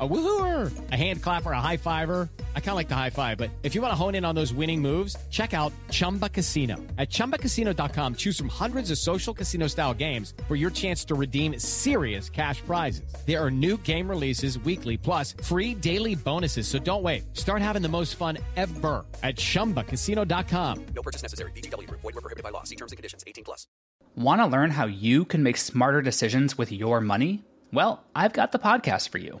A woohooer, a hand clapper, a high fiver. I kind of like the high five, but if you want to hone in on those winning moves, check out Chumba Casino. At ChumbaCasino.com, choose from hundreds of social casino style games for your chance to redeem serious cash prizes. There are new game releases weekly, plus free daily bonuses. So don't wait. Start having the most fun ever at ChumbaCasino.com. No purchase necessary. VGW. Void were prohibited by law. See terms and conditions. 18 plus. Want to learn how you can make smarter decisions with your money? Well, I've got the podcast for you.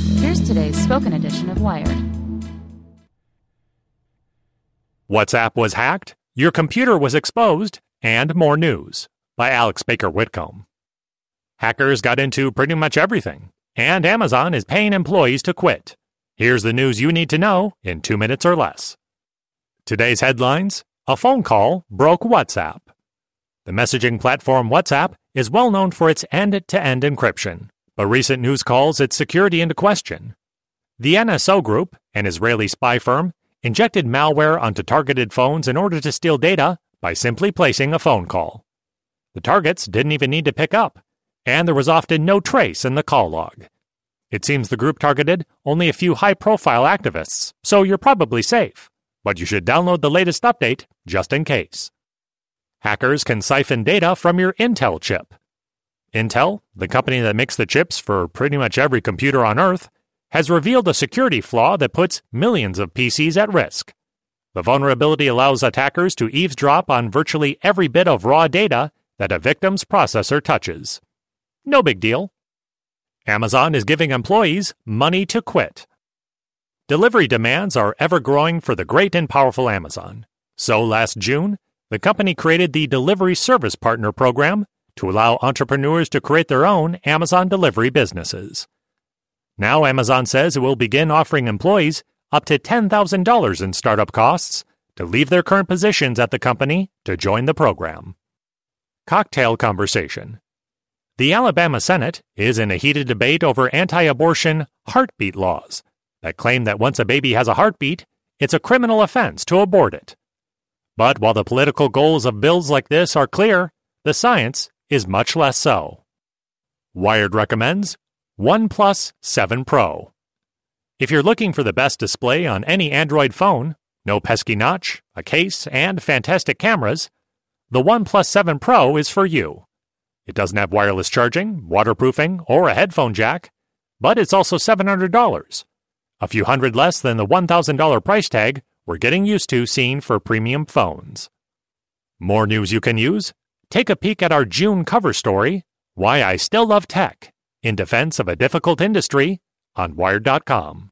Here's today's spoken edition of Wired. WhatsApp was hacked, your computer was exposed, and more news by Alex Baker Whitcomb. Hackers got into pretty much everything, and Amazon is paying employees to quit. Here's the news you need to know in two minutes or less. Today's headlines A phone call broke WhatsApp. The messaging platform WhatsApp is well known for its end to end encryption, but recent news calls its security into question. The NSO Group, an Israeli spy firm, injected malware onto targeted phones in order to steal data by simply placing a phone call. The targets didn't even need to pick up, and there was often no trace in the call log. It seems the group targeted only a few high profile activists, so you're probably safe, but you should download the latest update just in case. Hackers can siphon data from your Intel chip. Intel, the company that makes the chips for pretty much every computer on Earth, has revealed a security flaw that puts millions of PCs at risk. The vulnerability allows attackers to eavesdrop on virtually every bit of raw data that a victim's processor touches. No big deal. Amazon is giving employees money to quit. Delivery demands are ever growing for the great and powerful Amazon. So last June, the company created the Delivery Service Partner Program to allow entrepreneurs to create their own Amazon delivery businesses. Now, Amazon says it will begin offering employees up to $10,000 in startup costs to leave their current positions at the company to join the program. Cocktail Conversation The Alabama Senate is in a heated debate over anti abortion heartbeat laws that claim that once a baby has a heartbeat, it's a criminal offense to abort it. But while the political goals of bills like this are clear, the science is much less so. Wired recommends OnePlus 7 Pro. If you're looking for the best display on any Android phone, no pesky notch, a case, and fantastic cameras, the OnePlus 7 Pro is for you. It doesn't have wireless charging, waterproofing, or a headphone jack, but it's also $700, a few hundred less than the $1,000 price tag we're getting used to seeing for premium phones. More news you can use? Take a peek at our June cover story, Why I Still Love Tech, in defense of a difficult industry, on Wired.com.